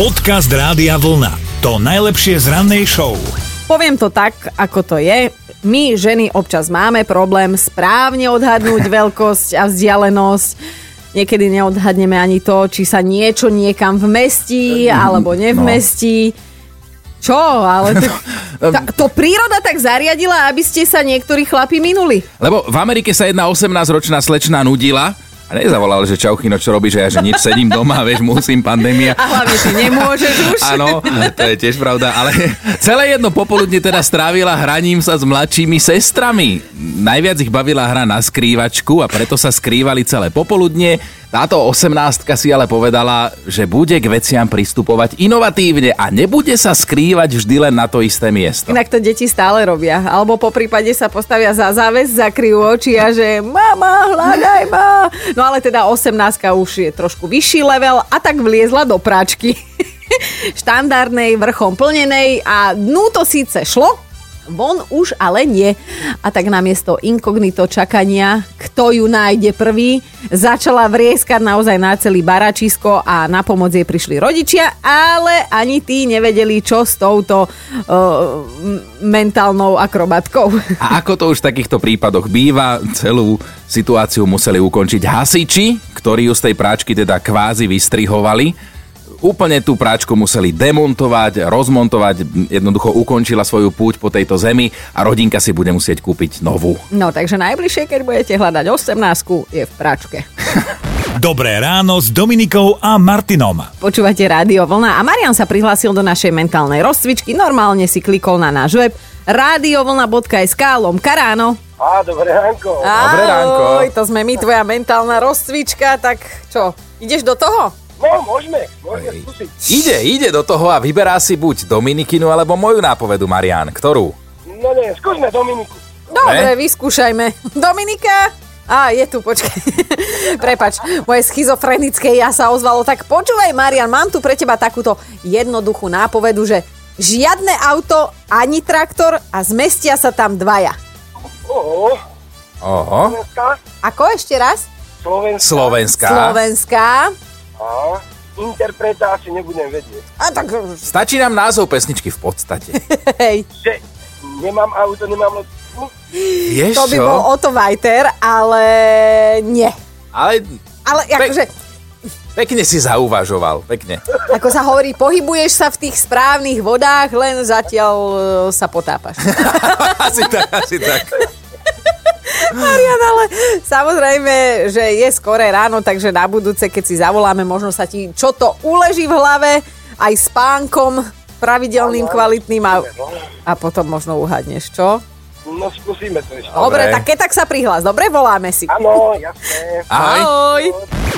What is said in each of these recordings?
Podcast Rádia Vlna. To najlepšie z rannej show. Poviem to tak, ako to je. My, ženy, občas máme problém správne odhadnúť veľkosť a vzdialenosť. Niekedy neodhadneme ani to, či sa niečo niekam vmestí alebo nevmestí. Čo? Ale to, to, to príroda tak zariadila, aby ste sa niektorí chlapi minuli. Lebo v Amerike sa jedna 18-ročná slečna nudila a nezavolal, že čauchino, čo robíš, že ja že nič, sedím doma, vieš, musím, pandémia. A hlavne ty nemôžeš už. Áno, to je tiež pravda, ale celé jedno popoludne teda strávila hraním sa s mladšími sestrami. Najviac ich bavila hra na skrývačku a preto sa skrývali celé popoludne. Táto 18 si ale povedala, že bude k veciam pristupovať inovatívne a nebude sa skrývať vždy len na to isté miesto. Inak to deti stále robia. Alebo po prípade sa postavia za záves, zakryjú oči a že mama, hľadaj ma. No ale teda 18 už je trošku vyšší level a tak vliezla do práčky. štandardnej, vrchom plnenej a dnu to síce šlo, von už ale nie. A tak namiesto inkognito čakania, kto ju nájde prvý, začala vrieskať naozaj na celý baračisko a na pomoc jej prišli rodičia, ale ani tí nevedeli, čo s touto uh, mentálnou akrobatkou. A ako to už v takýchto prípadoch býva, celú situáciu museli ukončiť hasiči, ktorí ju z tej práčky teda kvázi vystrihovali úplne tú práčku museli demontovať, rozmontovať, jednoducho ukončila svoju púť po tejto zemi a rodinka si bude musieť kúpiť novú. No takže najbližšie, keď budete hľadať 18 je v práčke. Dobré ráno s Dominikou a Martinom. Počúvate Rádio Vlna a Marian sa prihlásil do našej mentálnej rozcvičky. Normálne si klikol na náš web radiovlna.sk lomka ráno. Á, dobré ránko. Dobré ránko. Ahoj, to sme my, tvoja mentálna rozcvička, tak čo, ideš do toho? No, môžeme, môžeme skúsiť. Ide, ide do toho a vyberá si buď Dominikinu alebo moju nápovedu, Marian. Ktorú? No nie, skúsme Dominiku. Dobre, vyskúšajme. Dominika? Á, je tu, počkaj. Prepač, moje schizofrenické ja sa ozvalo. Tak počúvaj, Marian, mám tu pre teba takúto jednoduchú nápovedu, že žiadne auto ani traktor a zmestia sa tam dvaja. Oho, Oho. Ako ešte raz? Slovenská. Slovenská. Slovenská. Á, interpreta asi nebudem vedieť. A tak, Stačí nám názov pesničky v podstate. hej, Že nemám auto, nemám loď. Vieš to by čo? bol Otto Vajter, ale nie. Ale Ale akože, pekne si zauvažoval, pekne. ako sa hovorí, pohybuješ sa v tých správnych vodách, len zatiaľ e, sa potápaš. asi tak, asi tak. Marian, ale samozrejme, že je skoré ráno, takže na budúce, keď si zavoláme, možno sa ti čo to uleží v hlave, aj spánkom, pravidelným, kvalitným a, a potom možno uhadneš, čo? No skúsime to ešte. Dobre, Dobre. tak keď tak sa prihlás. Dobre, voláme si. Áno, jasné. Ahoj. Ahoj.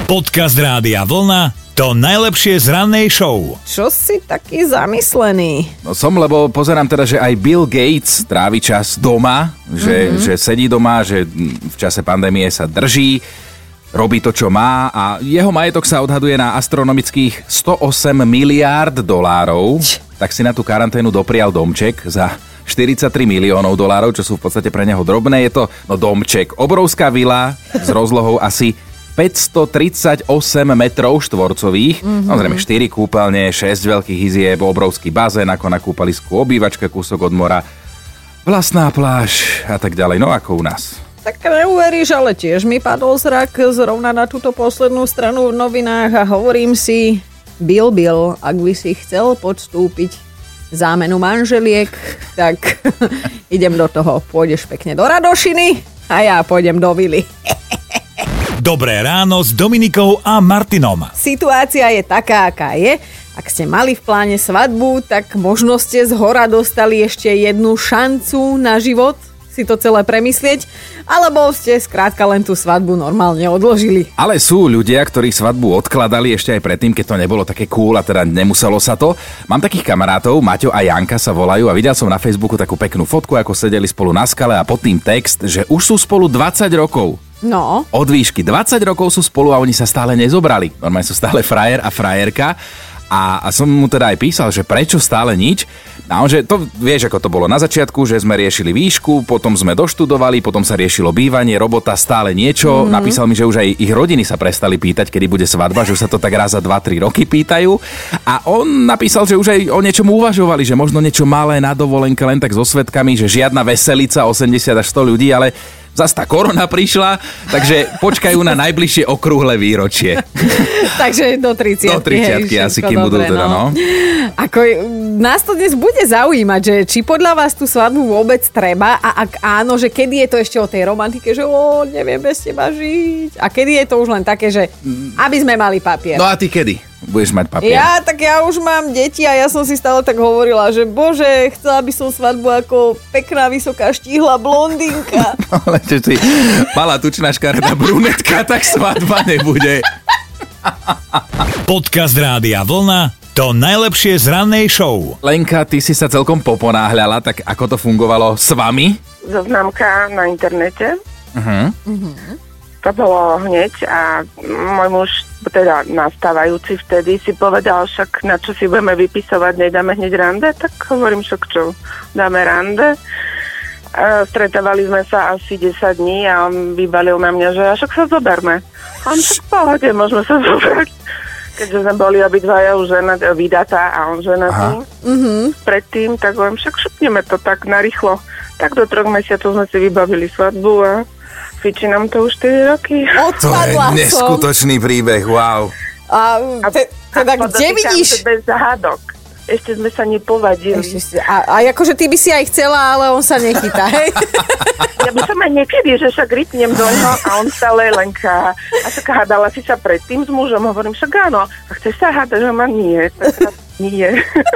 Podcast Rádia Vlna. To najlepšie z rannej show. Čo si taký zamyslený? No som, lebo pozerám teda, že aj Bill Gates trávi čas doma, že, mm-hmm. že sedí doma, že v čase pandémie sa drží, robí to, čo má a jeho majetok sa odhaduje na astronomických 108 miliárd dolárov. Tak si na tú karanténu doprial domček za 43 miliónov dolárov, čo sú v podstate pre neho drobné. Je to no domček, obrovská vila s rozlohou asi 538 metrov štvorcových, mm-hmm. samozrejme 4 kúpeľne, 6 veľkých izieb, obrovský bazén ako na kúpalisku, obývačka, kúsok od mora, vlastná pláž a tak ďalej, no ako u nás. Tak neuveríš, ale tiež mi padol zrak zrovna na túto poslednú stranu v novinách a hovorím si, Bill Bill, ak by si chcel podstúpiť zámenu manželiek, tak idem do toho. Pôjdeš pekne do Radošiny a ja pôjdem do Vily. Dobré ráno s Dominikou a Martinom. Situácia je taká, aká je. Ak ste mali v pláne svadbu, tak možno ste z hora dostali ešte jednu šancu na život si to celé premyslieť, alebo ste skrátka len tú svadbu normálne odložili. Ale sú ľudia, ktorí svadbu odkladali ešte aj predtým, keď to nebolo také cool a teda nemuselo sa to. Mám takých kamarátov, Maťo a Janka sa volajú a videl som na Facebooku takú peknú fotku, ako sedeli spolu na skale a pod tým text, že už sú spolu 20 rokov. No, Od výšky 20 rokov sú spolu a oni sa stále nezobrali. Normálne sú stále frajer a frajerka. A, a som mu teda aj písal, že prečo stále nič. A on, že to vieš, ako to bolo na začiatku, že sme riešili výšku, potom sme doštudovali, potom sa riešilo bývanie, robota, stále niečo. Mm. Napísal mi, že už aj ich rodiny sa prestali pýtať, kedy bude svadba, že už sa to tak raz za 2-3 roky pýtajú. A on napísal, že už aj o niečom uvažovali, že možno niečo malé na dovolenke len tak so svetkami, že žiadna veselica 80 až 100 ľudí, ale zase tá korona prišla, takže počkajú na najbližšie okrúhle výročie. takže do 30 Do 30 asi, kým budú teda, no. Ako, nás to dnes bude zaujímať, že či podľa vás tú svadbu vôbec treba a ak áno, že kedy je to ešte o tej romantike, že o, neviem bez teba žiť. A kedy je to už len také, že aby sme mali papier. No a ty kedy? Budeš mať papier. Ja, tak ja už mám deti a ja som si stále tak hovorila, že bože, chcela by som svadbu ako pekná, vysoká, štíhla blondinka. Ale že si malá tučná škaredá brunetka, tak svadba nebude. Podcast Rádia Vlna to najlepšie z rannej show. Lenka, ty si sa celkom poponáhľala, tak ako to fungovalo s vami? Zoznámka na internete. Uh-huh. Uh-huh. To bolo hneď a môj muž, teda nastávajúci vtedy, si povedal, však na čo si budeme vypisovať, nedáme hneď rande? Tak hovorím, však čo, dáme rande. A stretávali sme sa asi 10 dní a on vybalil na mňa, že však sa zoberme. On však v pohode, môžeme sa zobrať keďže sme boli obidvaja už žena, vydatá a on ženatý mm-hmm. predtým, tak hovorím, však šupneme to tak narýchlo. Tak do troch mesiacov sme si vybavili svadbu a fiči nám to už 4 roky. Odpadla to je neskutočný príbeh, wow. A, te, teda kde vidíš? Bez zahádok. Ešte sme sa nepovadili. Ešte, a, a akože ty by si aj chcela, ale on sa nechytá, hej? ja by som aj niekedy, že však rytnem do neho a on stále lenka. A však hádala si sa predtým s mužom, hovorím, však áno. A chceš sa hádať, že ma nie. Nie.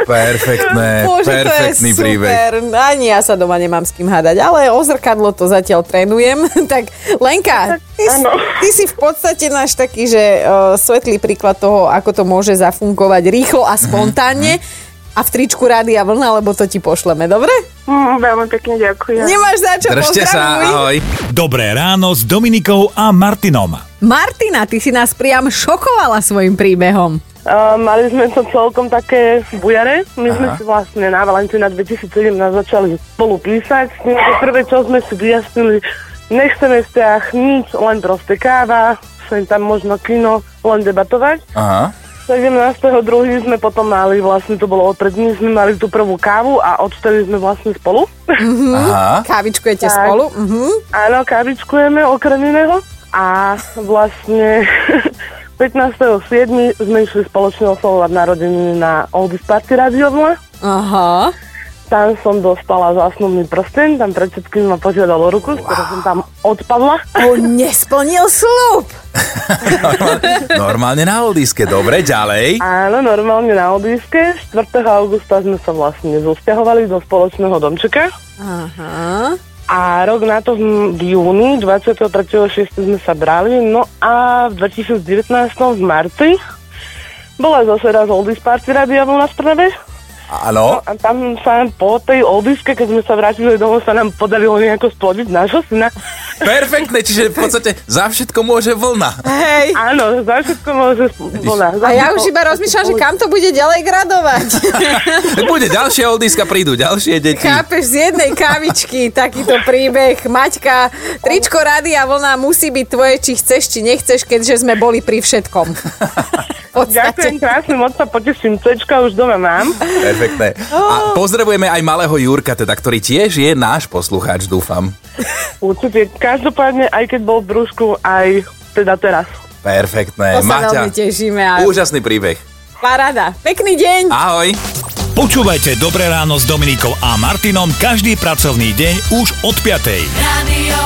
Perfektné, Bože, perfektný to je príbeh. Super. Ani ja sa doma nemám s kým hádať, ale o zrkadlo to zatiaľ trénujem. tak Lenka, ty, ty si v podstate náš taký, že uh, svetlý príklad toho, ako to môže zafungovať rýchlo a spontánne. A v tričku Rádia Vlna, lebo to ti pošleme, dobre? Mm, veľmi pekne ďakujem. Nemáš za čo, Držte sa, ahoj. Dobré ráno s Dominikou a Martinom. Martina, ty si nás priam šokovala svojim príbehom. Uh, mali sme to celkom také bujare. My Aha. sme si vlastne na Valentína 2017 začali spolu písať. Že prvé, čo sme si vyjasnili, nechceme vzťah, nič, len proste káva, sem tam možno kino, len debatovať. Aha. 17.2. sme potom mali, vlastne to bolo pred dní, sme mali tú prvú kávu a odtedy sme vlastne spolu. Aha. Kávičkujete Tak. spolu? Mhm. Áno, kávičkujeme okrem iného. A vlastne 15.7. sme išli spoločne oslovovať narodeniny na Oldies Party Radio Vlna. Aha. Tam som dostala zásnubný prsten, tam pred všetkým ma požiadal o ruku, wow. z ktorého som tam odpadla. On nesplnil slub. Normálne na Oldiske, dobre, ďalej. Áno, normálne na Oldiske. 4. augusta sme sa vlastne zosťahovali do spoločného domčeka. Aha. A rok na to v júni, 23.6. sme sa brali, no a v 2019 v marci bola zase raz Oldies Party Radia Vlna v Trnave. Áno. A tam sa po tej Oldiske, keď sme sa vrátili domov, sa nám podarilo nejako splodiť nášho syna. Perfektné, čiže v podstate za všetko môže vlna. Hej. Áno, za všetko môže Vlna. A ja už iba rozmýšľam, že kam to bude ďalej gradovať. Bude ďalšia Oldiska, prídu ďalšie deti. Chápeš, z jednej kavičky takýto príbeh. Maťka, tričko Rádia Vlna musí byť tvoje, či chceš, či nechceš, keďže sme boli pri všetkom. Ďakujem krásne, moc sa poteším. Cečka už doma mám. Perfektné. A pozdravujeme aj malého Jurka, teda, ktorý tiež je náš poslucháč, dúfam. Určite. Každopádne, aj keď bol v brúšku, aj teda teraz. Perfektné. To sa Maťa, veľmi tešíme. A úžasný príbeh. paráda. Pekný deň. Ahoj. Počúvajte Dobré ráno s Dominikou a Martinom každý pracovný deň už od 5. Radio.